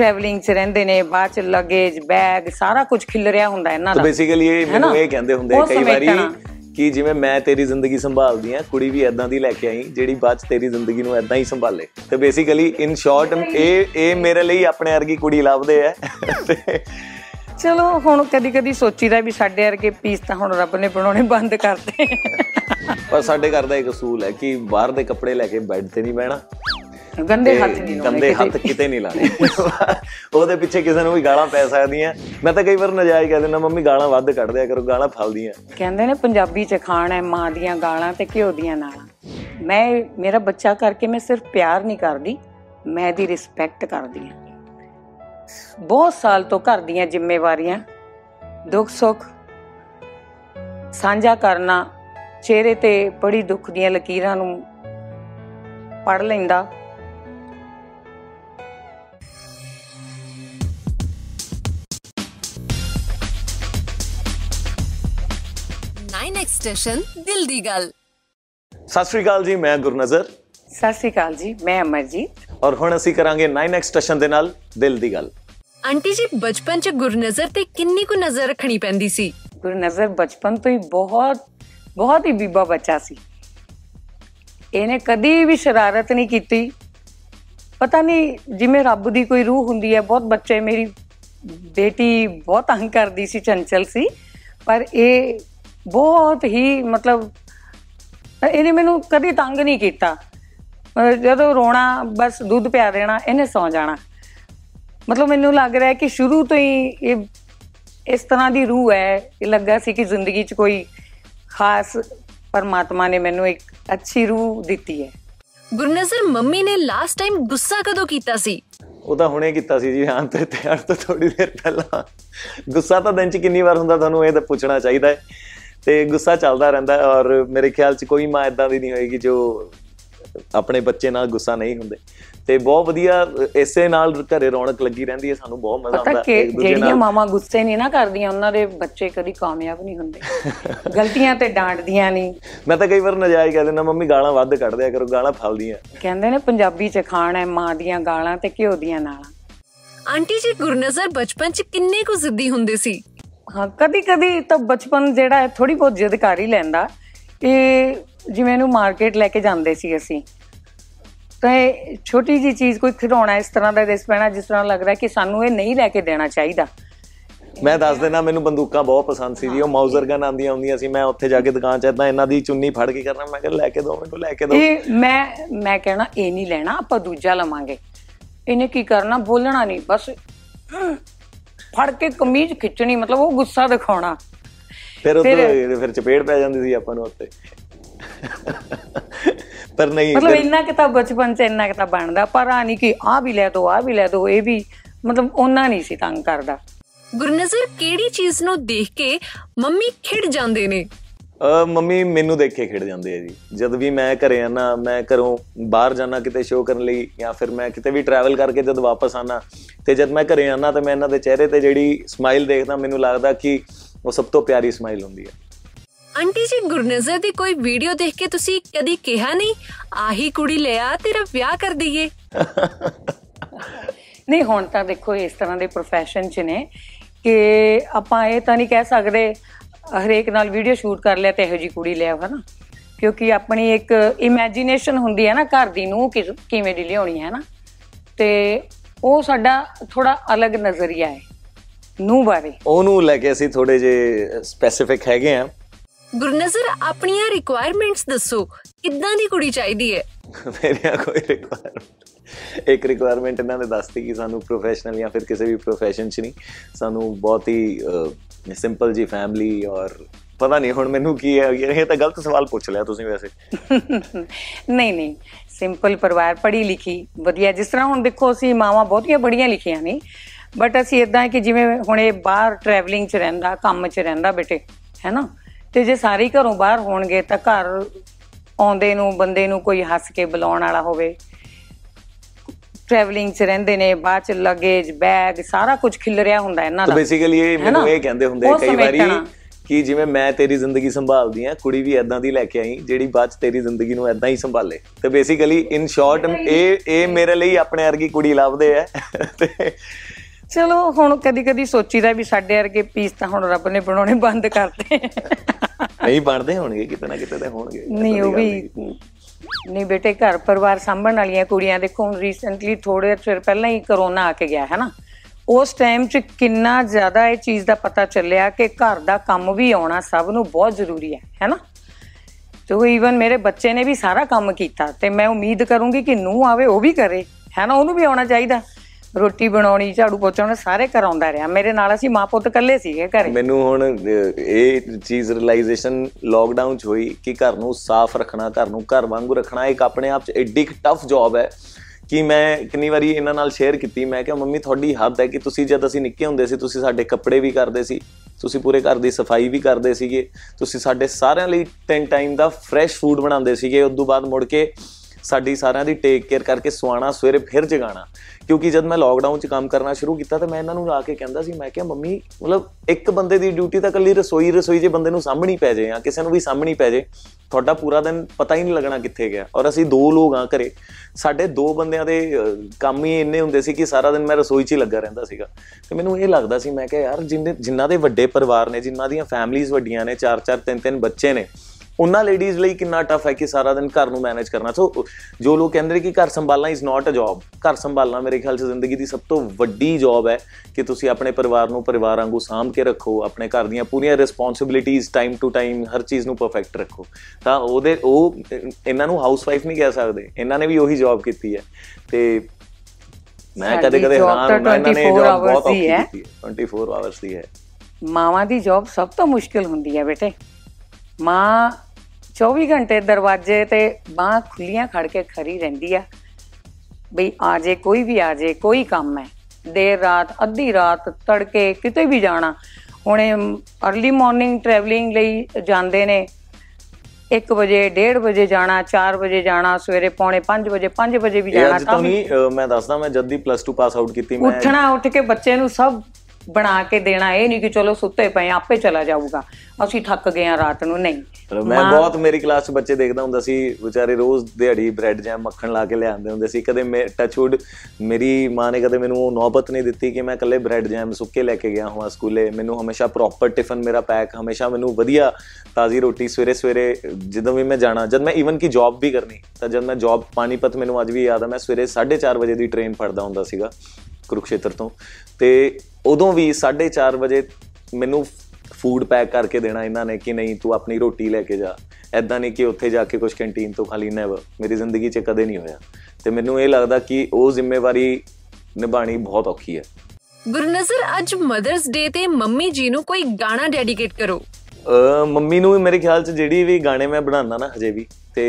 Travelling 'ਚ ਰਹਿੰਦੇ ਨੇ ਬਾਅਦ 'ਚ ਲਗੇਜ ਬੈਗ ਸਾਰਾ ਕੁਝ ਖਿਲਰਿਆ ਹੁੰਦਾ ਇਹਨਾਂ ਦਾ। ਬੇਸਿਕਲੀ ਇਹ ਮੈਨੂੰ? ਇਹ ਕਹਿੰਦੇ ਹੁੰਦੇ ਕਈ ਵਾਰੀ। ਕਿ ਜਿਵੇਂ ਮੈਂ ਤੇਰੀ ਜ਼ਿੰਦਗੀ ਸੰਭਾਲਦੀ ਆ ਕੁੜੀ ਵੀ ਐਦਾਂ ਦੀ ਲੈ ਕੇ ਆਈ ਜਿਹੜੀ ਬਾਅਦ ਚ ਤੇਰੀ ਜ਼ਿੰਦਗੀ ਨੂੰ ਐਦਾਂ ਹੀ ਸੰਭਾਲੇ। ਤੇ ਬੇਸਿਕਲੀ ਇਨ ਸ਼ਾਰਟ ਇਹ ਇਹ ਮੇਰੇ ਲਈ ਆਪਣੇ ਵਰਗੀ ਕੁੜੀ ਲੱਭਦੇ ਆ। ਚਲੋ ਹੁਣ ਕਦੀ ਕਦੀ ਸੋਚੀਦਾ ਵੀ ਸਾਡੇ ਵਰਗੇ ਪੀਸ ਤਾਂ ਹੁਣ ਰੱਬ ਨੇ ਬਣਾਉਣੇ ਬੰਦ ਕਰਤੇ ਪਰ ਸਾਡੇ ਘਰ ਦਾ ਇੱਕ ਅਸੂਲ ਹੈ ਕਿ ਬਾਹਰ ਦੇ ਕੱਪੜੇ ਲੈ ਕੇ ਬੈੱਡ ਤੇ ਨਹੀਂ ਬਹਿਣਾ। ਗੰਦੇ ਹੱਥ ਨਹੀਂ ਲਾਉਣੇ ਗੰਦੇ ਹੱਥ ਕਿਤੇ। ਕਿਤੇ ਨਹੀਂ ਲਾਣੇ ਉਹਦੇ ਪਿੱਛੇ ਕਿਸੇ ਨੂੰ ਵੀ ਗਾਲਾਂ ਪੈ ਸਕਦੀਆਂ। ਮੈਂ ਤਾਂ ਕਈ ਵਾਰ ਨਜਾਇਜ਼ ਕਹਿ ਦਿੰਦਾ ਮੰਮੀ ਗਾਲਾਂ ਵੱਧ ਕੱਢ ਦਿਆ ਕਰੋ ਗਾਲਾਂ ਫਲਦੀਆਂ। ਕਹਿੰਦੇ ਨੇ ਪੰਜਾਬੀ ਚ ਖਾਣਾ ਹੈ ਮਾਂ ਦੀਆਂ ਗਾਲਾਂ ਤੇ ਘਿਓ ਦੀਆਂ ਨਾਲਾਂ। ਮੈਂ ਮੇਰਾ ਬੱਚਾ ਕਰਕੇ ਮੈਂ ਸਿਰਫ ਪਿਆਰ ਨਹੀਂ ਕਰਦੀ ਮੈਂ ਇਹਦੀ ਰਿਸਪੈਕਟ ਕਰਦੀ ਹਾਂ। ਬਹੁਤ ਸਾਲ ਤੋਂ ਘਰ ਦੀਆਂ ਜ਼ਿੰਮੇਵਾਰੀਆਂ ਦੁੱਖ ਸੁੱਖ ਸਾਂਝਾ ਕਰਨਾ ਚਿਹਰੇ ਤੇ ਬੜੀ ਦੁੱਖ ਦੀਆਂ ਲਕੀਰਾਂ ਨੂੰ ਪੜ ਲੈਂਦਾ ਨਾਈਨ ਐਕਸਟੈਸ਼ਨ ਦਿਲ ਦੀ ਗੱਲ ਸਤਿ ਸ਼੍ਰੀ ਅਕਾਲ ਜੀ ਮੈਂ ਗੁਰਨਜ਼ਰ ਸਤਿ ਸ਼੍ਰੀ ਅਕਾਲ ਜੀ ਮੈਂ ਅਮਰਜੀਤ ਔਰ ਹੁਣ ਅਸੀਂ ਕਰਾਂਗੇ 9x ਸਟੇਸ਼ਨ ਦੇ ਨਾਲ ਦਿਲ ਦੀ ਗੱਲ ਆਂਟੀ ਜੀ ਬਚਪਨ ਚ ਗੁਰਨਜ਼ਰ ਤੇ ਕਿੰਨੀ ਕੁ ਨਜ਼ਰ ਰੱਖਣੀ ਪੈਂਦੀ ਸੀ ਗੁਰੂ ਨਜ਼ਰ ਬਚਪਨ ਤੋਂ ਹੀ ਬਹੁਤ ਬਹੁਤ ਹੀ ਬੀਬਾ ਬੱਚਾ ਸੀ ਇਹਨੇ ਕਦੀ ਵੀ ਸ਼ਰਾਰਤ ਨਹੀਂ ਕੀਤੀ ਪਤਾ ਨਹੀਂ ਜਿਵੇਂ ਰੱਬ ਦੀ ਕੋਈ ਰੂਹ ਹੁੰਦੀ ਹੈ ਬਹੁਤ ਬੱਚੇ ਮੇਰੀ ਬੇਟੀ ਬਹੁਤ ਤੰਗ ਕਰਦੀ ਸੀ ਚੰਚਲ ਸੀ ਪਰ ਇਹ ਬਹੁਤ ਹੀ ਮਤਲਬ ਇਹਨੇ ਮੈਨੂੰ ਕਦੀ ਤੰਗ ਨਹੀਂ ਕੀਤਾ। ਜਦੋਂ ਰੋਣਾ ਬਸ ਦੁੱਧ ਪਿਆ ਦੇਣਾ ਇਹਨੇ ਸੌ ਜਾਣਾ। ਮਤਲਬ ਮੈਨੂੰ ਲੱਗ ਰਿਹਾ ਹੈ ਕਿ ਸ਼ੁਰੂ ਤੋਂ ਹੀ ਇਹ ਇਸ ਤਰ੍ਹਾਂ ਦੀ ਰੂਹ ਹੈ। ਇਹ ਲੱਗਾ ਸੀ ਕਿ ਜ਼ਿੰਦਗੀ 'ਚ ਕੋਈ ਖਾਸ ਪਰਮਾਤਮਾ ਨੇ ਮੈਨੂੰ ਇੱਕ ਅੱਛੀ ਰੂਹ ਦਿੱਤੀ ਹੈ। ਗੁਰਨਜ਼ਰ ਮੰਮੀ ਨੇ ਲਾਸਟ ਟਾਈਮ ਗੁੱਸਾ ਕਦੋਂ ਕੀਤਾ ਸੀ? ਉਹ ਤਾਂ ਹੁਣੇ ਕੀਤਾ ਸੀ ਜੀ ਹਾਂ ਤੇ ਤਿਆਰ ਤੋਂ ਥੋੜੀ ਦੇਰ ਪਹਿਲਾਂ। ਗੁੱਸਾ ਤਾਂ ਦਿਨ ਚ ਕਿੰਨੀ ਵਾਰ ਹੁੰਦਾ ਤੁਹਾਨੂੰ ਇਹ ਤਾਂ ਪੁੱਛਣਾ ਚਾਹੀਦਾ ਹੈ। ਤੇ ਗੁੱਸਾ ਚੱਲਦਾ ਰਹਿੰਦਾ ਹੈ ਔਰ ਮੇਰੇ ਖਿਆਲ ਚ ਕੋਈ ਮਾਂ ਇਦਾਂ ਦੀ ਨਹੀਂ ਹੋਏਗੀ ਜੋ ਆਪਣੇ ਬੱਚੇ ਨਾਲ ਗੁੱਸਾ ਨਹੀਂ ਹੁੰਦੇ। ਤੇ ਬਹੁਤ ਵਧੀਆ ਇਸੇ ਨਾਲ ਘਰੇ ਰੌਣਕ ਲੱਗੀ ਰਹਿੰਦੀ ਹੈ ਸਾਨੂੰ ਬਹੁਤ ਮਜ਼ਾ ਆਉਂਦਾ ਕਿ ਇੱਕ ਦੂਜੇ ਜਿਹੜੀਆਂ ਨਾਲ। ਮਾਵਾਂ ਗੁੱਸੇ ਨਹੀਂ ਨਾ ਕਰਦੀਆਂ ਉਹਨਾਂ ਦੇ ਬੱਚੇ ਕਦੀ ਕਾਮਯਾਬ ਨਹੀਂ ਹੁੰਦੇ। ਗਲਤੀਆਂ ਤੇ ਡਾਂਟਦੀਆਂ ਨਹੀਂ। ਮੈਂ ਤਾਂ ਕਈ ਵਾਰ ਨਜਾਇਜ਼ ਕਹਿ ਦਿੰਦਾ ਮੰਮੀ ਗਾਲਾਂ ਵੱਧ ਕੱਢ ਦਿਆ ਕਰੋ ਗਾਲਾਂ ਫਲਦੀਆਂ ਕਹਿੰਦੇ ਨੇ ਪੰਜਾਬੀ 'ਚ ਖਾਣਾ ਹੈ ਮਾਂ ਦੀਆਂ ਗਾਲਾਂ ਤੇ ਘਿਓ ਦੀਆਂ ਨਾਲਾਂ। ਆਂਟੀ ਜੀ ਗੁਰਨਜ਼ਰ ਬਚਪਨ ਚ ਕਿੰਨੇ ਕੁ ਜ਼ਿੱਦੀ ਹੁੰਦੇ ਸੀ? ਹਾਂ ਕਦੀ ਕਦੀ ਤਾਂ ਬਚਪਨ ਜਿਹੜਾ ਹੈ ਥੋੜੀ ਬਹੁਤ ਜਿੱਦ ਕਰ ਹੀ ਲੈਂਦਾ ਇਹ ਜਿਵੇਂ ਇਹਨੂੰ ਮਾਰਕੀਟ ਲੈ ਕੇ ਜਾਂਦੇ ਸੀ ਅਸੀਂ। ਤਾਂ ਇਹ ਛੋਟੀ ਜੀ ਚੀਜ਼ ਕੋਈ ਖਿਡੌਣਾ ਇਸ ਤਰ੍ਹਾਂ ਦਾ ਦਿਸ ਪੈਣਾ ਜਿਸ ਤਰ੍ਹਾਂ ਲੱਗਦਾ ਕਿ ਸਾਨੂੰ ਇਹ ਨਹੀਂ ਲੈ ਕੇ ਦੇਣਾ ਚਾਹੀਦਾ। ਮੈਂ ਦੱਸ ਦੇਣਾ ਮੈਨੂੰ ਬੰਦੂਕਾਂ ਬਹੁਤ ਪਸੰਦ ਸੀ ਜੀ। ਉਹ ਮਾਊਜ਼ਰ ਗਨ ਆਂਦੀਆਂ ਹੁੰਦੀਆਂ ਸੀ। ਮੈਂ ਉੱਥੇ ਜਾ ਕੇ ਦੁਕਾਨ 'ਚ ਏਦਾਂ ਇਹਨਾਂ ਦੀ ਚੁੰਨੀ ਫੜ ਕੇ ਕਰਨਾ ਮੈਂ ਕਿਹਾ ਲੈ ਕੇ ਦੋ ਮੈਨੂੰ ਲੈ ਕੇ ਦੋ। ਇਹ ਮੈਂ ਮੈਂ ਕਹਿਣਾ ਇਹ ਨਹੀਂ ਲੈਣਾ ਆਪਾਂ ਦੂਜਾ ਲਵਾਂਗੇ। ਇਹਨੇ ਕੀ ਕਰਨਾ? ਬੋਲਣਾ ਨਹੀਂ ਬਸ ਫੜ ਕੇ ਕਮੀਜ਼ ਖਿੱਚਣੀ ਮਤਲਬ ਉਹ ਗੁੱਸਾ ਦਿਖਾਉਣਾ। ਫਿਰ ਉਹ ਫਿਰ ਚਪੇੜ ਪੈ ਜਾਂਦੀ ਸੀ ਆਪਾਂ ਨੂੰ ਉੱਤੇ। ਪਰ ਨਹੀਂ ਮਤਲਬ ਇੰਨਾ ਕਿ ਤਾਂ ਬਚਪਨ ਚ ਇੰਨਾ ਕਿ ਤਾਂ ਬਣਦਾ ਪਰ ਆ ਨਹੀਂ ਕਿ ਆ ਵੀ ਲੈ ਦੋ ਆ ਵੀ ਲੈ ਦੋ ਇਹ ਵੀ ਮਤਲਬ ਉਹਨਾਂ ਨਹੀਂ ਸੀ ਤੰਗ ਕਰਦਾ। ਗੁਰਨਜ਼ਰ ਕਿਹੜੀ ਚੀਜ਼ ਨੂੰ ਦੇਖ ਕੇ ਮੰਮੀ ਖਿੜ ਜਾਂਦੇ ਨੇ? ਮੰਮੀ ਮੈਨੂੰ ਦੇਖ ਕੇ ਖਿੜ ਜਾਂਦੇ ਆ ਜੀ। ਜਦ ਵੀ ਮੈਂ ਘਰੇ ਆਣਾ ਮੈਂ ਘਰੋਂ ਬਾਹਰ ਜਾਣਾ ਕਿਤੇ ਸ਼ੋਅ ਕਰਨ ਲਈ ਜਾਂ ਫਿਰ ਮੈਂ ਕਿਤੇ ਵੀ ਟਰੈਵਲ ਕਰਕੇ ਜਦ ਵਾਪਸ ਆਣਾ ਤੇ ਜਦ ਮੈਂ ਘਰੇ ਆਣਾ ਤੇ ਮੈਂ ਇਹਨਾਂ ਦੇ ਚਿਹਰੇ ਤੇ ਜਿਹੜੀ ਸਮਾਈਲ ਦੇਖਦਾ ਮੈਨੂੰ ਲੱਗਦਾ ਕਿ ਉਹ ਸਭ ਤੋਂ ਪਿਆਰੀ ਸਮਾਈਲ ਹੁੰਦੀ ਹੈ ਆਂਟੀ ਜੀ ਗੁਰਨਜ਼ਰ ਦੀ ਕੋਈ ਵੀਡੀਓ ਦੇਖ ਕੇ ਤੁਸੀਂ ਕਦੀ ਕਿਹਾ ਨਹੀਂ ਆਹੀ ਕੁੜੀ ਲਿਆ ਤੇਰਾ ਵਿਆਹ ਕਰ ਦਈਏ ਨਹੀਂ ਹੁਣ ਤਾਂ ਦੇਖੋ ਇਸ ਤਰ੍ਹਾਂ ਦੇ profession ਚ ਨੇ ਕਿ ਆਪਾਂ ਇਹ ਤਾਂ ਨਹੀਂ ਕਹਿ ਸਕਦੇ ਹਰੇਕ ਨਾਲ ਵੀਡੀਓ ਸ਼ੂਟ ਕਰ ਲਿਆ ਤੇ ਇਹੋ ਜੀ ਕੁੜੀ ਲਿਆ ਹਨਾ? ਕਿਉਂਕਿ ਆਪਣੀ ਇੱਕ ਇਮੇਜਿਨੇਸ਼ਨ ਹੁੰਦੀ ਹੈ ਨਾ ਘਰ ਦੀ ਨੂੰ ਕਿਵੇਂ ਦੀ ਲਿਆਉਣੀ ਹੈ ਨਾ ਤੇ ਉਹ ਸਾਡਾ ਥੋੜਾ ਅਲੱਗ ਨਜ਼ਰੀਆ ਹੈ ਨੂੰ ਬਾਰੇ। ਉਹਨੂੰ ਲੈ ਕੇ ਅਸੀਂ ਥੋੜੇ ਜੇ ਸਪੈਸੀਫਿਕ ਹੈਗੇ ਆ ਗੁਰਨਜ਼ਰ ਆਪਣੀਆਂ ਰਿਕੁਆਇਰਮੈਂਟਸ ਦੱਸੋ ਕਿੱਦਾਂ ਦੀ ਕੁੜੀ ਚਾਹੀਦੀ ਹੈ? ਮੇਰੀਆਂ ਕੋਈ ਰਿਕੁਆਇਰਮੈਂਟ ਇੱਕ ਰਿਕੁਆਇਰਮੈਂਟ ਇਹਨਾਂ ਨੇ ਦੱਸਤੀ ਕਿ ਸਾਨੂੰ ਪ੍ਰੋਫੈਸ਼ਨਲ ਜਾਂ ਫਿਰ ਕਿਸੇ ਵੀ ਪ੍ਰੋਫੈਸ਼ਨ 'ਚ ਨਹੀਂ ਸਾਨੂੰ ਬਹੁਤ ਹੀ ਸਿੰਪਲ ਜੀ ਫੈਮਿਲੀ ਔਰ ਪਤਾ ਨਹੀਂ ਹੁਣ ਮੈਨੂੰ ਕੀ ਹੈ, ਇਹ ਤਾਂ ਗਲਤ ਸਵਾਲ ਪੁੱਛ ਲਿਆ ਤੁਸੀਂ ਵੈਸੇ। ਨਹੀਂ ਨਹੀਂ ਸਿੰਪਲ ਪਰਿਵਾਰ ਪੜ੍ਹੀ ਲਿਖੀ, ਵਧੀਆ, ਜਿਸ ਤਰ੍ਹਾਂ ਹੁਣ ਦੇਖੋ ਅਸੀਂ ਮਾਵਾਂ ਬਹੁਤੀਆਂ ਬੜੀਆਂ ਲਿਖੀਆਂ ਨੇ ਬਟ ਅਸੀਂ ਇਦਾਂ ਕਿ ਜਿਵੇਂ ਹੁਣ ਇਹ ਬਾਹਰ ਟਰੈਵਲਿੰਗ 'ਚ ਰਹਿੰਦਾ, ਕੰਮ 'ਚ ਰਹਿੰਦਾ ਬੇਟੇ, ਹੈਨਾ? ਤੇ ਜੇ ਸਾਰੇ ਹੀ ਘਰੋਂ ਬਾਹਰ ਹੋਣਗੇ ਤਾਂ ਘਰ ਆਉਂਦੇ ਨੂੰ, ਬੰਦੇ ਨੂੰ ਕੋਈ ਹੱਸ ਕੇ ਬੁਲਾਉਣ ਵਾਲਾ ਹੋਵੇ ਟਰੈਵਲਿੰਗ 'ਚ ਰਹਿੰਦੇ ਨੇ ਬਾਅਦ 'ਚ ਲਗੇਜ ਬੈਗ ਸਾਰਾ ਕੁਝ ਖਿਲਰਿਆ ਹੁੰਦਾ ਇਹਨਾਂ ਦਾ। ਬੇਸਿਕਲੀ ਇਹ ਮੈਨੂੰ? ਇਹ ਕਹਿੰਦੇ ਹੁੰਦੇ ਕਈ ਵਾਰੀ। ਕਿ ਜਿਵੇਂ ਮੈਂ ਤੇਰੀ ਜ਼ਿੰਦਗੀ ਸੰਭਾਲਦੀ ਆ ਕੁੜੀ ਵੀ ਐਦਾਂ ਦੀ ਲੈ ਕੇ ਆਈ ਜਿਹੜੀ ਬਾਅਦ ਚ ਤੇਰੀ ਜ਼ਿੰਦਗੀ ਨੂੰ ਐਦਾਂ ਹੀ ਸੰਭਾਲੇ। ਤੇ ਬੇਸਿਕਲੀ ਇਨ ਸ਼ਾਰਟ ਇਹ ਇਹ ਮੇਰੇ ਲਈ ਆਪਣੇ ਵਰਗੀ ਕੁੜੀ ਲੱਭਦੇ ਆ। ਚਲੋ ਹੁਣ ਕਦੀ ਕਦੀ ਸੋਚੀਦਾ ਵੀ ਸਾਡੇ ਵਰਗੇ ਪੀਸ ਤਾਂ ਹੁਣ ਰੱਬ ਨੇ ਬਣਾਉਣੇ ਬੰਦ ਕਰਤੇ ਨਹੀਂ ਬਣਦੇ ਹੋਣਗੇ ਕਿਤੇ ਨਾ ਕਿਤੇ ਤੇ ਹੋਣਗੇ। ਨਹੀਂ ਉਹ ਵੀ ਨਹੀਂ ਬੇਟੇ, ਘਰ ਪਰਿਵਾਰ ਸੰਭਣ ਵਾਲੀਆਂ ਕੁੜੀਆਂ ਦੇਖੋ, ਹੁਣ ਰੀਸੈਂਟਲੀ ਥੋੜੇ ਚਿਰ ਪਹਿਲਾਂ ਹੀ ਕਰੋਨਾ ਆ ਕੇ ਗਿਆ, ਹੈ ਨਾ? ਉਸ ਟਾਈਮ 'ਚ ਕਿੰਨਾ ਜ਼ਿਆਦਾ ਇਹ ਚੀਜ਼ ਦਾ ਪਤਾ ਚੱਲਿਆ ਕਿ ਘਰ ਦਾ ਕੰਮ ਵੀ ਆਉਣਾ ਸਭ ਨੂੰ ਬਹੁਤ ਜ਼ਰੂਰੀ ਹੈ ਹੈ ਨਾ? ਤੋ ਈਵਨ ਮੇਰੇ ਬੱਚੇ ਨੇ ਵੀ ਸਾਰਾ ਕੰਮ ਕੀਤਾ ਤੇ ਮੈਂ ਉਮੀਦ ਕਰੂੰਗੀ ਕਿ ਨੂੰ ਆਵੇ, ਉਹ ਵੀ ਕਰੇ, ਹੈ ਨਾ? ਉਹਨੂੰ ਵੀ ਆਉਣਾ ਚਾਹੀਦਾ। ਰੋਟੀ ਬਣਾਉਣੀ ਝਾੜੂ ਪੋਚਾ ਸਾਰੇ ਕਰਾਉਂਦਾ ਰਿਹਾ। ਮੇਰੇ ਨਾਲ ਅਸੀਂ ਮਾਂ ਪੁੱਤ ਇਕੱਲੇ ਸੀਗੇ ਘਰੇ। ਮੈਨੂੰ ਹੁਣ ਅਹ, ਇਹ ਚੀਜ਼ ਰਿਅਲਾਈਜੇਸ਼ਨ ਲੋਕਡਾਊਨ ਚ ਹੋਈ ਕਿ ਘਰ ਨੂੰ ਸਾਫ਼ ਰੱਖਣਾ ਘਰ ਨੂੰ ਘਰ ਵਾਂਗੂ ਰੱਖਣਾ ਇੱਕ ਆਪਣੇ ਆਪ ਚ ਐਡੀ ਟਫ ਜੌਬ ਹੈ ਕਿ ਮੈਂ ਕਿੰਨੀ ਵਾਰੀ ਇਹਨਾਂ ਨਾਲ ਸ਼ੇਅਰ ਕੀਤੀ। ਮੈਂ ਕਿਹਾ ਮੰਮੀ ਤੁਹਾਡੀ ਹੱਦ ਹੈ ਕਿ ਤੁਸੀਂ ਜਦ ਅਸੀਂ ਨਿੱਕੇ ਹੁੰਦੇ ਸੀ ਤੁਸੀਂ ਸਾਡੇ ਕੱਪੜੇ ਵੀ ਕਰਦੇ ਸੀ ਤੁਸੀਂ ਪੂਰੇ ਘਰ ਦੀ ਸਫ਼ਾਈ ਵੀ ਕਰਦੇ ਸੀਗੇ ਤੁਸੀਂ ਸਾਡੇ ਸਾਰਿਆਂ ਲਈ ਤਿੰਨ ਟਾਈਮ ਦਾ ਫਰੈਸ਼ ਫੂਡ ਬਣਾਉਂਦੇ ਸੀਗੇ। ਉਸ ਤੋਂ ਬਾਅਦ ਮੁੜ ਕੇ ਸਾਡੀ ਸਾਰਿਆਂ ਦੀ ਟੇਕ ਕੇਅਰ ਕਰਕੇ ਸਵਾਣਾ ਸਵੇਰੇ ਫਿਰ ਜਗਾਣਾ। ਕਿਉਂਕਿ ਜਦ ਮੈਂ ਲੋਕਡਾਊਨ 'ਚ ਕੰਮ ਕਰਨਾ ਸ਼ੁਰੂ ਕੀਤਾ ਤਾਂ ਮੈਂ ਇਹਨਾਂ ਨੂੰ ਆ ਕੇ ਕਹਿੰਦਾ ਸੀ ਮੈਂ ਕਿਹਾ ਮੰਮੀ ਮਤਲਬ ਇੱਕ ਬੰਦੇ ਦੀ ਡਿਊਟੀ ਤਾਂ ਇਕੱਲੀ ਰਸੋਈ ਰਸੋਈ ਜੇ ਬੰਦੇ ਨੂੰ ਸਾਹਮਣੀ ਪੈ ਜਾਏ ਜਾਂ ਕਿਸੇ ਨੂੰ ਵੀ ਸਾਹਮਣੀ ਪੈ ਜਾਏ ਤੁਹਾਡਾ ਪੂਰਾ ਦਿਨ ਪਤਾ ਹੀ ਨਹੀਂ ਲੱਗਣਾ ਕਿੱਥੇ ਗਿਆ। ਔਰ ਅਸੀਂ ਦੋ ਲੋਕ ਆ ਘਰੇ ਸਾਡੇ ਦੋ ਬੰਦਿਆਂ ਦੇ ਅਹ, ਕੰਮ ਹੀ ਇੰਨੇ ਹੁੰਦੇ ਸੀ ਕਿ ਸਾਰਾ ਦਿਨ ਮੈਂ ਰਸੋਈ 'ਚ ਹੀ ਲੱਗਾ ਰਹਿੰਦਾ ਸੀਗਾ। ਤੇ ਮੈਨੂੰ ਇਹ ਲੱਗਦਾ ਸੀ ਮੈਂ ਕਿਹਾ ਯਾਰ ਜਿੰਨੇ ਜਿਨ੍ਹਾਂ ਦੇ ਵੱਡੇ ਪਰਿਵਾਰ ਨੇ ਜਿਨ੍ਹਾਂ ਦੀਆਂ ਫੈਮਲੀਆਂ ਵੱਡੀਆਂ ਨੇ ਚਾਰ ਚਾਰ ਤਿੰਨ ਤਿੰਨ ਬੱਚੇ ਨੇ ਉਹਨਾਂ ਲੇਡੀਜ਼ ਲਈ ਕਿੰਨਾ ਟਫ ਹੈ ਕਿ ਸਾਰਾ ਦਿਨ ਘਰ ਨੂੰ ਮੈਨੇਜ ਕਰਨਾ। ਸੋ ਜੋ ਲੋਕ ਕਹਿੰਦੇ ਨੇ ਕਿ ਘਰ ਸੰਭਾਲਣਾ ਇਜ਼ ਨਾਟ ਅ ਜੌਬ ਘਰ ਸੰਭਾਲਣਾ ਮੇਰੇ ਖਿਆਲ 'ਚ ਜ਼ਿੰਦਗੀ ਦੀ ਸਭ ਤੋਂ ਵੱਡੀ ਜੌਬ ਹੈ ਕਿ ਤੁਸੀਂ ਆਪਣੇ ਪਰਿਵਾਰ ਨੂੰ ਪਰਿਵਾਰ ਵਾਂਗੂ ਸਾਂਭ ਕੇ ਰੱਖੋ ਆਪਣੇ ਘਰ ਦੀਆਂ ਪੂਰੀਆਂ ਰਿਸਪੌਂਸਿਬਿਲਿਟੀਆਂ ਟਾਈਮ ਟੂ ਟਾਈਮ ਹਰ ਚੀਜ਼ ਨੂੰ ਪਰਫੈਕਟ ਰੱਖੋ। ਤਾਂ ਉਹਦੇ ਉਹ ਇਹਨਾਂ ਨੂੰ ਹਾਊਸਵਾਈਫ ਨਹੀਂ ਕਹਿ ਸਕਦੇ ਇਹਨਾਂ ਨੇ ਵੀ ਉਹੀ ਜੌਬ ਕੀਤੀ ਹੈ। ਤੇ ਮੈਂ ਕਦੇ ਕਦੇ ਹੈਰਾਨ ਹੁੰਦਾ ਇਹਨਾਂ ਨੇ 24 ਜੌਬ ਬਹੁਤ ਔਖੀ। ਕੀਤੀ ਹੈ। 24 ਆਵਰਸ ਦੀ ਹੈ। ਮਾਵਾਂ ਦੀ ਜੌਬ ਸਭ ਤੋਂ ਮੁਸ਼ਕਿਲ ਹੁੰਦੀ ਹੈ ਬੇਟੇ। ਮਾਂ 24 ਘੰਟੇ ਦਰਵਾਜ਼ੇ ਤੇ ਬਾਹ ਖੁੱਲੀਆਂ ਖੜ ਕੇ ਖੜੀ ਰਹਿੰਦੀ ਆ। ਬਈ ਆ ਜੇ ਕੋਈ ਵੀ ਆ ਜੇ ਕੋਈ ਕੰਮ ਹੈ। ਦੇਰ ਰਾਤ ਅੱਧੀ ਰਾਤ ਤੜਕੇ ਕਿਤੇ ਵੀ ਜਾਣਾ। ਹੁਣੇ अर्ਲੀ ਮਾਰਨਿੰਗ ਟਰੈਵਲਿੰਗ ਲਈ ਜਾਂਦੇ ਨੇ। 1 ਵਜੇ 1:30 ਵਜੇ ਜਾਣਾ 4 ਵਜੇ ਜਾਣਾ ਸਵੇਰੇ ਪੌਣੇ 5 ਵਜੇ 5 ਵਜੇ ਵੀ ਜਾਣਾ ਤਾਂ ਨਹੀਂ ਮੈਂ ਦੱਸਦਾ ਮੈਂ ਜਦ ਦੀ ਪਲੱਸ 2 ਪਾਸ ਆਊਟ ਕੀਤੀ ਮੈਂ ਉੱਠਣਾ ਉੱਠ ਕੇ ਬੱਚੇ ਨੂੰ ਸਭ ਬਣਾ ਕੇ ਦੇਣਾ ਇਹ ਨਹੀਂ ਕਿ ਚਲੋ ਸੁੱਤੇ ਪਏ ਆਪੇ ਚਲਾ ਜਾਊਗਾ। ਅਸੀਂ ਥੱਕ ਗਏ ਆ ਰਾਤ ਨੂੰ ਨਹੀਂ। ਮੈਂ ਬਹੁਤ ਮੇਰੀ ਕਲਾਸ 'ਚ ਬੱਚੇ ਦੇਖਦਾ ਹੁੰਦਾ ਸੀ ਵਿਚਾਰੇ ਰੋਜ਼ ਦਿਹਾੜੀ ਬ੍ਰੈਡ ਜੈਮ ਮੱਖਣ ਲਾ ਕੇ ਲਿਆਉਂਦੇ ਹੁੰਦੇ ਸੀ। ਕਦੇ ਮੈਂ ਟੱਚਵੁੱਡ ਮੇਰੀ ਮਾਂ ਨੇ ਕਦੇ ਮੈਨੂੰ ਉਹ ਨੌਬਤ ਨਹੀਂ ਦਿੱਤੀ ਕਿ ਮੈਂ ਇਕੱਲੇ ਬ੍ਰੈਡ ਜੈਮ ਸੁੱਕੇ ਲੈ ਕੇ ਗਿਆ ਹਾਂ ਸਕੂਲੇ। ਮੈਨੂੰ ਹਮੇਸ਼ਾ ਪ੍ਰੋਪਰ ਟਿਫਨ ਮੇਰਾ ਪੈਕ ਹਮੇਸ਼ਾ ਮੈਨੂੰ ਵਧੀਆ ਤਾਜ਼ੀ ਰੋਟੀ ਸਵੇਰੇ ਸਵੇਰੇ ਜਦੋਂ ਵੀ ਮੈਂ ਜਾਣਾ ਜਦ ਮੈਂ ਈਵਨ ਕਿ ਜੌਬ ਵੀ ਕਰਨੀ ਤਾਂ ਜਦ ਮੈਂ ਜੌਬ ਪਾਣੀਪਤ ਮੈਨੂੰ ਅੱਜ ਵੀ ਯਾਦ ਆ ਮੈਂ ਸਵੇਰੇ 4:30 ਵਜੇ ਦੀ ਟ੍ਰੇਨ ਫੜਦਾ ਹੁੰਦਾ ਸੀਗਾ ਕੁਰੂਕਸ਼ੇਤਰ ਤੋਂ। ਤੇ ਉਦੋਂ ਵੀ 4:30 ਵਜੇ ਮੈਨੂੰ ਫੂਡ ਪੈਕ ਕਰਕੇ ਦੇਣਾ ਇਹਨਾਂ ਨੇ ਕਿ ਨਹੀਂ ਤੂੰ ਆਪਣੀ ਰੋਟੀ ਲੈ ਕੇ ਜਾ। ਐਦਾਂ ਨਹੀਂ ਕਿ ਉੱਥੇ ਜਾ ਕੇ ਕੁਝ ਕੈਂਟੀਨ ਤੋਂ ਖਾਲੀ ਨੈਵਰ ਮੇਰੀ ਜ਼ਿੰਦਗੀ 'ਚ ਕਦੇ ਨਹੀਂ ਹੋਇਆ। ਤੇ ਮੈਨੂੰ ਇਹ ਲੱਗਦਾ ਕਿ ਉਹ ਜ਼ਿੰਮੇਵਾਰੀ ਨਿਭਾਣੀ ਬਹੁਤ ਔਖੀ ਹੈ। ਗੁਰਨਜ਼ਰ ਅੱਜ ਮਦਰਸ ਡੇ ਤੇ ਮੰਮੀ ਜੀ ਨੂੰ ਕੋਈ ਗਾਣਾ ਡੈਡੀਕੇਟ ਕਰੋ। ਮੰਮੀ ਨੂੰ ਵੀ ਮੇਰੇ ਖਿਆਲ 'ਚ ਜਿਹੜੀ ਵੀ ਗਾਣੇ ਮੈਂ ਬਣਾਉਂਦਾ ਨਾ ਹਜੇ ਵੀ ਤੇ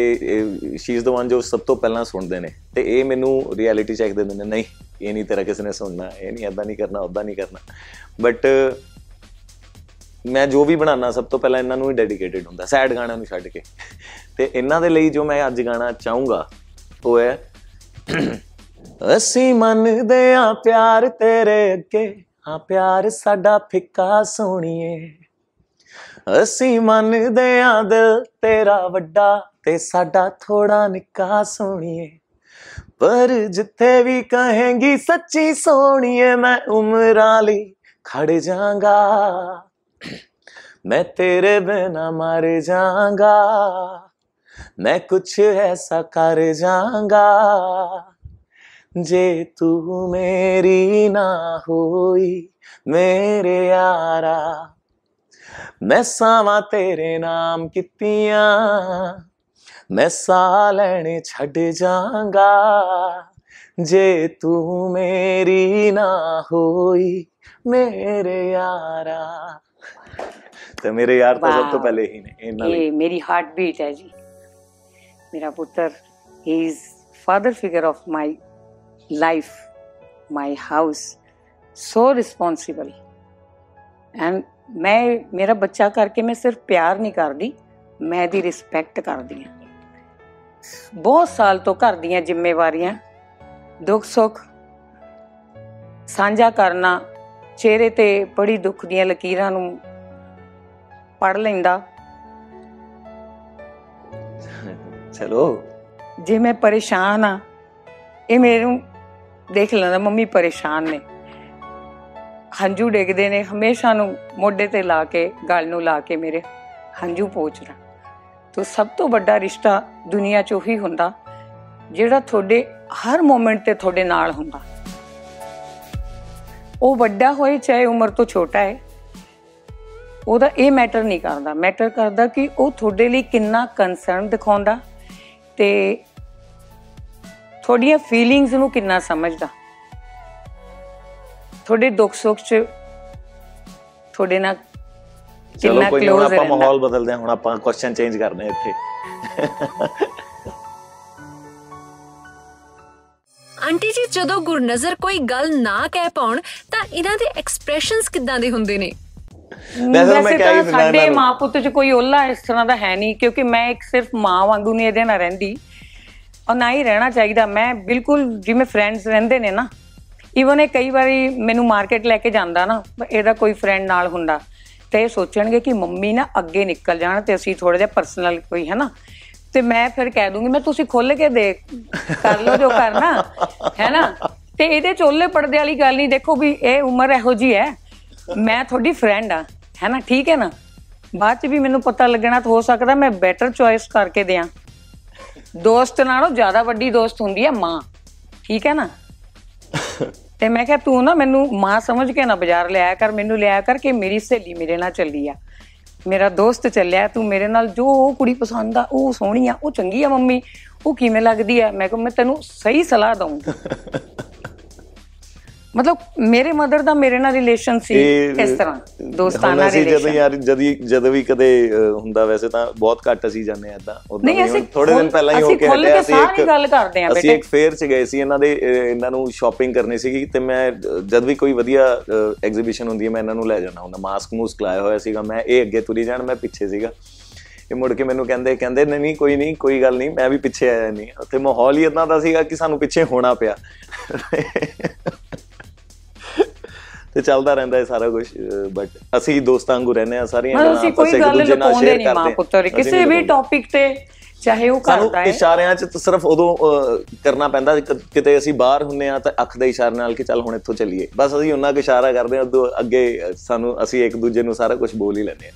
ਸ਼ੀ ਇਜ਼ ਦ ਵਨ ਜੋ ਸਭ ਤੋਂ ਪਹਿਲਾਂ ਸੁਣਦੇ ਨੇ। ਤੇ ਇਹ ਮੈਨੂੰ ਰਿਐਲਿਟੀ ਚੈੱਕ ਦੇ ਦਿੰਦੇ ਨੇ, ਨਹੀਂ, ਇਹ ਨਹੀਂ ਤੇਰਾ ਕਿਸੇ ਨੇ ਸੁਣਨਾ, ਇਹ ਨਹੀਂ ਐਦਾਂ ਨਹੀਂ ਕਰਨਾ ਉਦਾਂ ਨਹੀਂ ਕਰਨਾ। ਬਟ ਮੈਂ ਜੋ ਵੀ ਬਣਾਉਣਾ, ਸਭ ਤੋਂ ਪਹਿਲਾਂ ਇਹਨਾਂ ਨੂੰ ਹੀ ਡੈਡੀਕੇਟਿਡ ਹੁੰਦਾ ਸੈਡ ਗਾਣਿਆਂ ਨੂੰ ਛੱਡ ਕੇ। ਤੇ ਇਹਨਾਂ ਦੇ ਲਈ ਜੋ ਮੈਂ ਅੱਜ ਗਾਣਾ ਚਾਹੂੰਗਾ, ਉਹ ਹੈ, ਅਸੀਂ ਮੰਨਦੇ ਆ ਪਿਆਰ ਤੇਰੇ ਅੱਗੇ, ਹਾਂ ਪਿਆਰ ਸਾਡਾ ਫਿੱਕਾ ਸੋਣੀਏ ਅਸੀਂ ਮੰਨਦੇ ਆਂ ਦਿਲ ਤੇਰਾ ਵੱਡਾ ਤੇ ਸਾਡਾ ਥੋੜਾ ਨਿੱਕਾ ਸੋਣੀਏ ਪਰ ਜਿੱਥੇ ਵੀ ਕਹੇਂਗੀ ਸੱਚੀ ਸੋਣੀਏ ਮੈਂ ਉਮਰਾਂ ਲਈ ਖੜ ਜਾਗਾ ਮੈਂ ਤੇਰੇ ਬਿਨਾ ਮਰ ਜਾਗਾ ਮੈਂ ਕੁਛ ਐਸਾ ਕਰ ਜਾਗਾ ਜੇ ਤੂੰ ਮੇਰੀ ਨਾ ਹੋਈ ਮੇਰੇ ਯਾਰਾ ਮੈਂ ਸਾਵਾਂ ਤੇਰੇ ਨਾਮ ਕੀਤੀਆਂ ਮੈਂ ਸਾਹ ਲੈਣੇ ਛੱਡ ਜਾਗਾ ਜੇ ਤੂੰ ਮੇਰੀ ਨਾ ਹੋਈ ਮੇਰੇ ਯਾਰਾ ਤੇ ਮੇਰੇ ਯਾਰ ਤਾਂ ਸਭ ਤੋਂ ਵਾਹ। ਪਹਿਲੇ ਹੀ ਨੇ ਇਹਨਾਂ ਲਈ ਇਹ ਮੇਰੀ ਹਾਰਟ ਬੀਟ ਹੈ ਜੀ ਮੇਰਾ ਪੁੱਤਰ he is father figure of my life my house so responsible and ਮੈਂ ਮੇਰਾ ਬੱਚਾ ਕਰਕੇ ਮੈਂ ਸਿਰਫ ਪਿਆਰ ਨਹੀਂ ਕਰਦੀ ਮੈਂ ਦੀ ਰਿਸਪੈਕਟ ਕਰਦੀ ਹਾਂ ਬਹੁਤ ਸਾਲ ਤੋਂ ਘਰ ਦੀਆਂ ਜ਼ਿੰਮੇਵਾਰੀਆਂ ਦੁੱਖ ਸੁੱਖ ਸਾਂਝਾ ਕਰਨਾ ਚਿਹਰੇ ਤੇ ਬੜੀ ਦੁੱਖ ਦੀਆਂ ਲਕੀਰਾਂ ਨੂੰ ਪੜ ਲੈਂਦਾ। ਚਲੋ। ਜੇ ਮੈਂ ਪਰੇਸ਼ਾਨ ਆ ਇਹ ਮੈਨੂੰ ਦੇਖ ਲੈਂਦਾ ਮੰਮੀ ਪਰੇਸ਼ਾਨ ਨੇ। ਹੰਝੂ ਡਿੱਗਦੇ ਨੇ ਹਮੇਸ਼ਾ ਨੂੰ ਮੋਢੇ ਤੇ ਲਾ ਕੇ ਗਲ ਨੂੰ ਲਾ ਕੇ ਮੇਰੇ ਹੰਝੂ ਪੋਚਦਾ ਤੋ ਸਭ ਤੋਂ ਵੱਡਾ ਰਿਸ਼ਤਾ ਦੁਨੀਆ 'ਚ ਉਹੀ ਹੁੰਦਾ, ਜਿਹੜਾ ਤੁਹਾਡੇ ਹਰ ਮੂਮੈਂਟ ਤੇ ਤੁਹਾਡੇ ਨਾਲ ਹੁੰਦਾ। ਉਹ ਵੱਡਾ ਹੋਏ, ਚਾਹੇ ਉਮਰ ਤੋਂ ਛੋਟਾ ਹੈ, ਉਹਦਾ ਇਹ ਮੈਟਰ ਨਹੀਂ ਕਰਦਾ। ਮੈਟਰ ਕਰਦਾ ਕਿ ਉਹ ਤੁਹਾਡੇ ਲਈ ਕਿੰਨਾ ਕੰਸਰਨ ਦਿਖਾਉਂਦਾ ਤੇ ਤੁਹਾਡੀਆਂ ਫੀਲਿੰਗਸ ਨੂੰ ਕਿੰਨਾ ਸਮਝਦਾ। ਤੁਹਾਡੇ ਦੁੱਖ ਸੁੱਖ 'ਚ ਤੁਹਾਡੇ ਨਾਲ ਚਲੋ ਕੋਈ ਹੁਣ ਆਪਾਂ ਮਾਹੌਲ ਬਦਲਦੇ ਹਾਂ ਹੁਣ ਆਪਾਂ ਕੁਐਸਚਨ ਚੇਂਜ ਕਰਦੇ ਹਾਂ ਇੱਥੇ। ਆਂਟੀ ਜੀ ਜਦੋਂ ਗੁਰਨਜ਼ਰ ਕੋਈ ਗੱਲ ਨਾ ਕਹਿ ਪਾਉਣ ਤਾਂ ਇਹਨਾਂ ਦੇ ਐਕਸਪ੍ਰੈਸ਼ਨਸ ਕਿੱਦਾਂ ਦੇ ਹੁੰਦੇ ਨੇ? ਵੈਸੇ ਤਾਂ ਮੈਂ ਕਹਿ ਹੀ ਸਾਡੇ। ਮਾਂ ਪੁੱਤ 'ਚ ਕੋਈ ਓਲਾ ਇਸ ਤਰ੍ਹਾਂ ਦਾ ਹੈ ਨਹੀਂ ਕਿਉਂਕਿ ਮੈਂ ਇੱਕ ਸਿਰਫ ਮਾਂ ਵਾਂਗੂ ਨਹੀਂ ਇਹਦੇ ਨਾਲ ਰਹਿੰਦੀ। ਔਰ ਨਾ ਹੀ ਰਹਿਣਾ ਚਾਹੀਦਾ। ਮੈਂ ਬਿਲਕੁਲ ਜਿਵੇਂ ਫਰੈਂਡਸ ਰਹਿੰਦੇ ਨੇ ਨਾ ਈਵਨ ਇਹ ਕਈ ਵਾਰੀ ਮੈਨੂੰ ਮਾਰਕੀਟ ਲੈ ਕੇ ਜਾਂਦਾ ਨਾ ਇਹਦਾ ਕੋਈ ਫਰੈਂਡ ਨਾਲ ਹੁੰਦਾ। ਤੇ ਇਹ ਸੋਚਣਗੇ ਕਿ ਮੰਮੀ ਨਾ ਅੱਗੇ ਨਿਕਲ ਜਾਣ ਤੇ ਅਸੀਂ ਥੋੜਾ ਜਿਹਾ ਪਰਸਨਲ ਕੋਈ ਹੈ ਨਾ ਤੇ ਮੈਂ ਫਿਰ ਕਹਿ ਦੂੰਗੀ, ਮੈਂ ਤੁਸੀਂ ਖੁੱਲ ਕੇ ਦੇਖ, ਕਰ ਲਓ ਜੋ ਕਰਨਾ ਹੈ ਨਾ ਤੇ ਇਹਦੇ ਚੋਲੇ ਪਰਦੇ ਵਾਲੀ ਗੱਲ ਨਹੀਂ, ਦੇਖੋ ਵੀ ਇਹ ਉਮਰ ਇਹੋ ਜੀ ਹੈ। ਮੈਂ ਤੁਹਾਡੀ ਫਰੈਂਡ ਆ ਹੈ ਨਾ ਠੀਕ ਹੈ ਨਾ? ਬਾਅਦ ਚ ਵੀ ਮੈਨੂੰ ਪਤਾ ਲੱਗਣਾ ਤਾਂ ਹੋ ਸਕਦਾ ਮੈਂ ਬੈਟਰ ਚੋਇਸ ਕਰਕੇ ਦਿਆਂ। ਦੋਸਤ ਨਾਲੋਂ ਜ਼ਿਆਦਾ ਵੱਡੀ ਦੋਸਤ ਹੁੰਦੀ ਹੈ ਮਾਂ। ਠੀਕ ਹੈ ਨਾ? ਤੇ ਮੈਂ ਕਿਹਾ, ਤੂੰ ਨਾ ਮੈਨੂੰ ਮਾਂ ਸਮਝ ਕੇ ਨਾ ਬਾਜ਼ਾਰ ਲਿਆਇਆ ਕਰ, ਮੈਨੂੰ ਲਿਆਇਆ ਕਰ ਕਿ ਮੇਰੀ ਸਹੇਲੀ ਮੇਰੇ ਨਾਲ ਚੱਲੀ ਆ। ਮੇਰਾ ਦੋਸਤ ਚੱਲਿਆ, ਤੂੰ ਮੇਰੇ ਨਾਲ ਜੋ ਉਹ ਕੁੜੀ ਪਸੰਦ ਆ, ਉਹ ਸੋਹਣੀ ਆ, ਉਹ ਚੰਗੀ ਆ ਮੰਮੀ, ਉਹ ਕਿਵੇਂ ਲੱਗਦੀ ਆ? ਮੈਂ ਕਿਹਾ, ਮੈਂ ਤੈਨੂੰ ਸਹੀ ਸਲਾਹ ਦਊਂਗੀ। ਮਤਲਬ ਮੇਰੇ ਮਦਰ ਦਾ ਮੇਰੇ ਨਾਲ ਰਿਲੇਸ਼ਨ ਸੀ ਇਸ ਤਰ੍ਹਾਂ ਦੋਸਤਾਨਾ ਅਸੀਂ ਜਦੋਂ ਰਿਲੇਸ਼ਨ ਯਾਰ ਜਦੀ ਜਦੋਂ ਵੀ ਕਦੇ ਹੁੰਦਾ ਵੈਸੇ ਤਾਂ ਬਹੁਤ ਘੱਟ ਅਸੀਂ ਜਾਂਦੇ ਆ ਇਦਾਂ ਅਸੀਂ ਥੋੜੇ ਦਿਨ ਪਹਿਲਾਂ ਹੀ ਹੋ ਅਸੀਂ ਕੇ ਖੁੱਲ੍ਹ ਹਟੇ ਕੇ ਸਾਰੀ ਗੱਲ ਕਰਦੇ ਅਸੀਂ ਬੇਟੇ। ਇੱਕ ਫੇਅਰ 'ਚ ਗਏ ਸੀ ਇਹਨਾਂ ਦੇ ਇਹਨਾਂ ਨੂੰ ਸ਼ਾਪਿੰਗ ਕਰਨੀ ਸੀਗੀ ਤੇ ਮੈਂ ਜਦ ਵੀ ਕੋਈ ਵਧੀਆ ਐਗਜ਼ੀਬਿਸ਼ਨ ਹੁੰਦੀ ਹੈ ਮੈਂ ਇਹਨਾਂ ਨੂੰ ਲੈ ਜਾਣਾ ਹੁੰਦਾ। ਮਾਸਕ ਮੂਸਕ ਲਾਇਆ ਹੋਇਆ ਸੀਗਾ। ਮੈਂ ਇਹ ਅੱਗੇ ਤੁਰੀ ਜਾਣ ਮੈਂ ਪਿੱਛੇ ਸੀਗਾ। ਇਹ ਮੁੜ ਕੇ ਮੈਨੂੰ ਕਹਿੰਦੇ ਕਹਿੰਦੇ ਨਹੀਂ ਨਹੀਂ ਕੋਈ ਨਹੀਂ ਕੋਈ ਗੱਲ ਨਹੀਂ ਮੈਂ ਵੀ ਪਿੱਛੇ ਆਇਆ ਨਹੀਂ। ਉੱਥੇ ਮਾਹੌਲ ਹੀ ਇਦਾਂ ਦਾ ਸੀਗਾ ਕਿ ਸਾਨੂੰ ਪਿੱਛੇ ਹੋਣਾ ਪਿਆ। ਤੇ ਚੱਲਦਾ ਰਹਿੰਦਾ ਹੈ ਸਾਰਾ ਕੁਝ ਬਟ ਅਸੀਂ ਦੋਸਤਾਂ ਵਾਂਗੂ ਰਹਿੰਦੇ ਆ ਸਾਰੀਆਂ ਗੱਲਾਂ ਅਸੀਂ ਆਪਸ ਕੋਈ ਵਿੱਚ ਗੱਲ ਦੂਜੇ ਨਾਲ ਨਹੀਂ ਕਰਦੇ ਮਾਂ। ਪੁੱਤਰ ਕਿਸੇ ਵੀ। ਟੌਪਿਕ ਤੇ ਚਾਹੇ ਉਹ ਕਰਦਾ ਹੈ ਇਸ਼ਾਰਿਆਂ 'ਚ ਤਾਂ ਸਿਰਫ ਉਦੋਂ ਕਰਨਾ ਪੈਂਦਾ ਕਿਤੇ ਅਸੀਂ ਬਾਹਰ ਹੁੰਨੇ ਆ ਤਾਂ ਅੱਖ ਦੇ ਇਸ਼ਾਰੇ ਨਾਲ ਕਿ ਚੱਲ ਹੁਣ ਇੱਥੋਂ ਚੱਲੀਏ ਬਸ ਅਸੀਂ ਉਹਨਾਂ ਕੁ ਇਸ਼ਾਰਾ ਕਰਦੇ ਉਦੋਂ ਅੱਗੇ ਸਾਨੂੰ ਅਸੀਂ ਇੱਕ ਦੂਜੇ ਨੂੰ ਸਾਰਾ ਕੁਝ ਬੋਲ ਹੀ ਲੈਂਦੇ ਆ